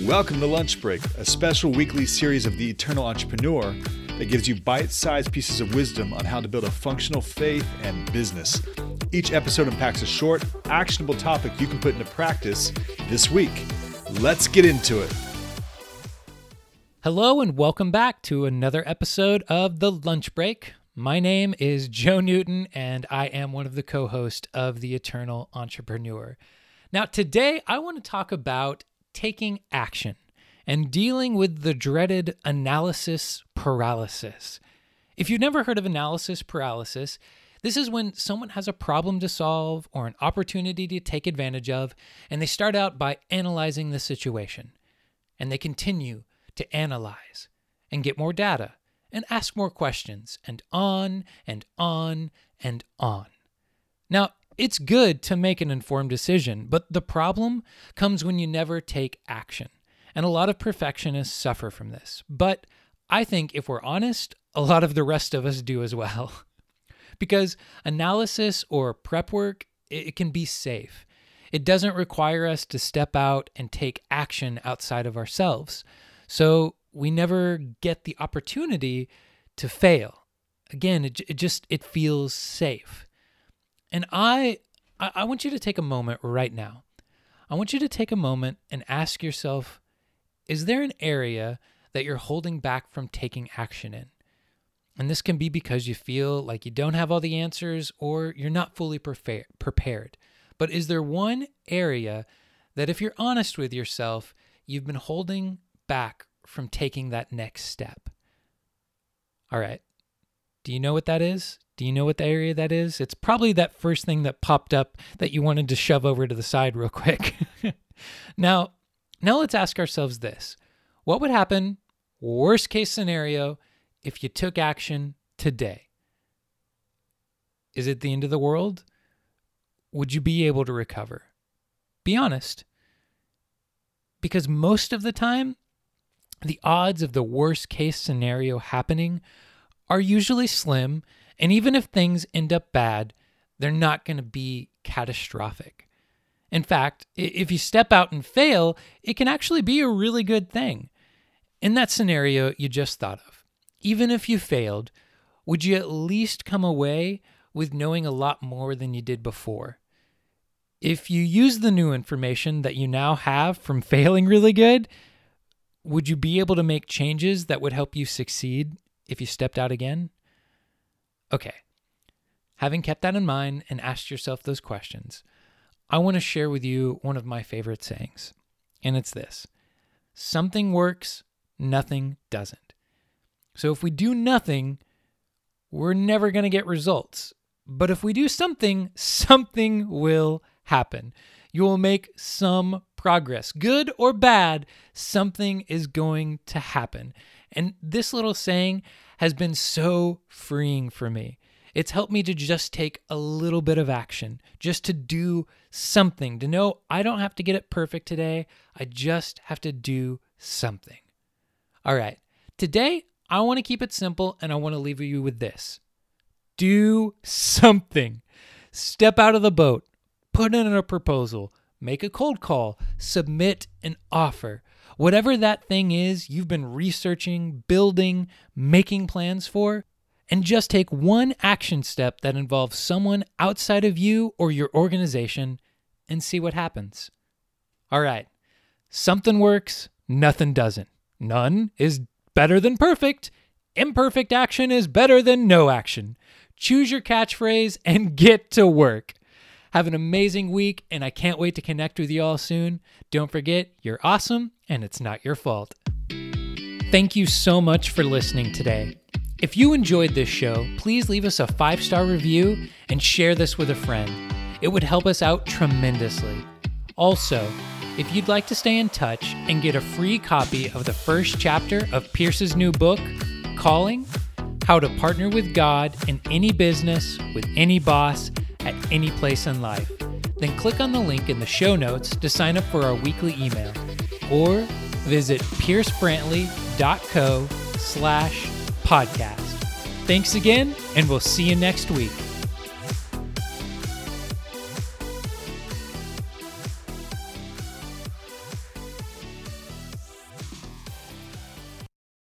Welcome to Lunch Break, a special weekly series of The Eternal Entrepreneur that gives you bite sized pieces of wisdom on how to build a functional faith and business. Each episode unpacks a short, actionable topic you can put into practice this week. Let's get into it. Hello, and welcome back to another episode of The Lunch Break. My name is Joe Newton, and I am one of the co hosts of The Eternal Entrepreneur. Now, today I want to talk about taking action and dealing with the dreaded analysis paralysis. If you've never heard of analysis paralysis, this is when someone has a problem to solve or an opportunity to take advantage of, and they start out by analyzing the situation. And they continue to analyze and get more data and ask more questions, and on and on and on. Now, it's good to make an informed decision, but the problem comes when you never take action. And a lot of perfectionists suffer from this. But I think if we're honest, a lot of the rest of us do as well. because analysis or prep work, it can be safe. It doesn't require us to step out and take action outside of ourselves. So we never get the opportunity to fail. Again, it, it just it feels safe. And I, I want you to take a moment right now. I want you to take a moment and ask yourself is there an area that you're holding back from taking action in? And this can be because you feel like you don't have all the answers or you're not fully prepared. But is there one area that, if you're honest with yourself, you've been holding back from taking that next step? All right. Do you know what that is? Do you know what the area that is? It's probably that first thing that popped up that you wanted to shove over to the side real quick. now, now let's ask ourselves this. What would happen, worst case scenario, if you took action today? Is it the end of the world? Would you be able to recover? Be honest. Because most of the time, the odds of the worst case scenario happening are usually slim and even if things end up bad, they're not going to be catastrophic. In fact, if you step out and fail, it can actually be a really good thing. In that scenario you just thought of, even if you failed, would you at least come away with knowing a lot more than you did before? If you use the new information that you now have from failing really good, would you be able to make changes that would help you succeed if you stepped out again? Okay, having kept that in mind and asked yourself those questions, I want to share with you one of my favorite sayings. And it's this something works, nothing doesn't. So if we do nothing, we're never going to get results. But if we do something, something will happen. You will make some progress, good or bad, something is going to happen. And this little saying has been so freeing for me. It's helped me to just take a little bit of action, just to do something, to know I don't have to get it perfect today. I just have to do something. All right, today I want to keep it simple and I want to leave you with this do something. Step out of the boat, put in a proposal, make a cold call, submit an offer. Whatever that thing is you've been researching, building, making plans for, and just take one action step that involves someone outside of you or your organization and see what happens. All right, something works, nothing doesn't. None is better than perfect. Imperfect action is better than no action. Choose your catchphrase and get to work. Have an amazing week, and I can't wait to connect with you all soon. Don't forget, you're awesome, and it's not your fault. Thank you so much for listening today. If you enjoyed this show, please leave us a five star review and share this with a friend. It would help us out tremendously. Also, if you'd like to stay in touch and get a free copy of the first chapter of Pierce's new book, Calling How to Partner with God in Any Business with Any Boss at any place in life. Then click on the link in the show notes to sign up for our weekly email or visit piercebrantley.co slash podcast. Thanks again, and we'll see you next week.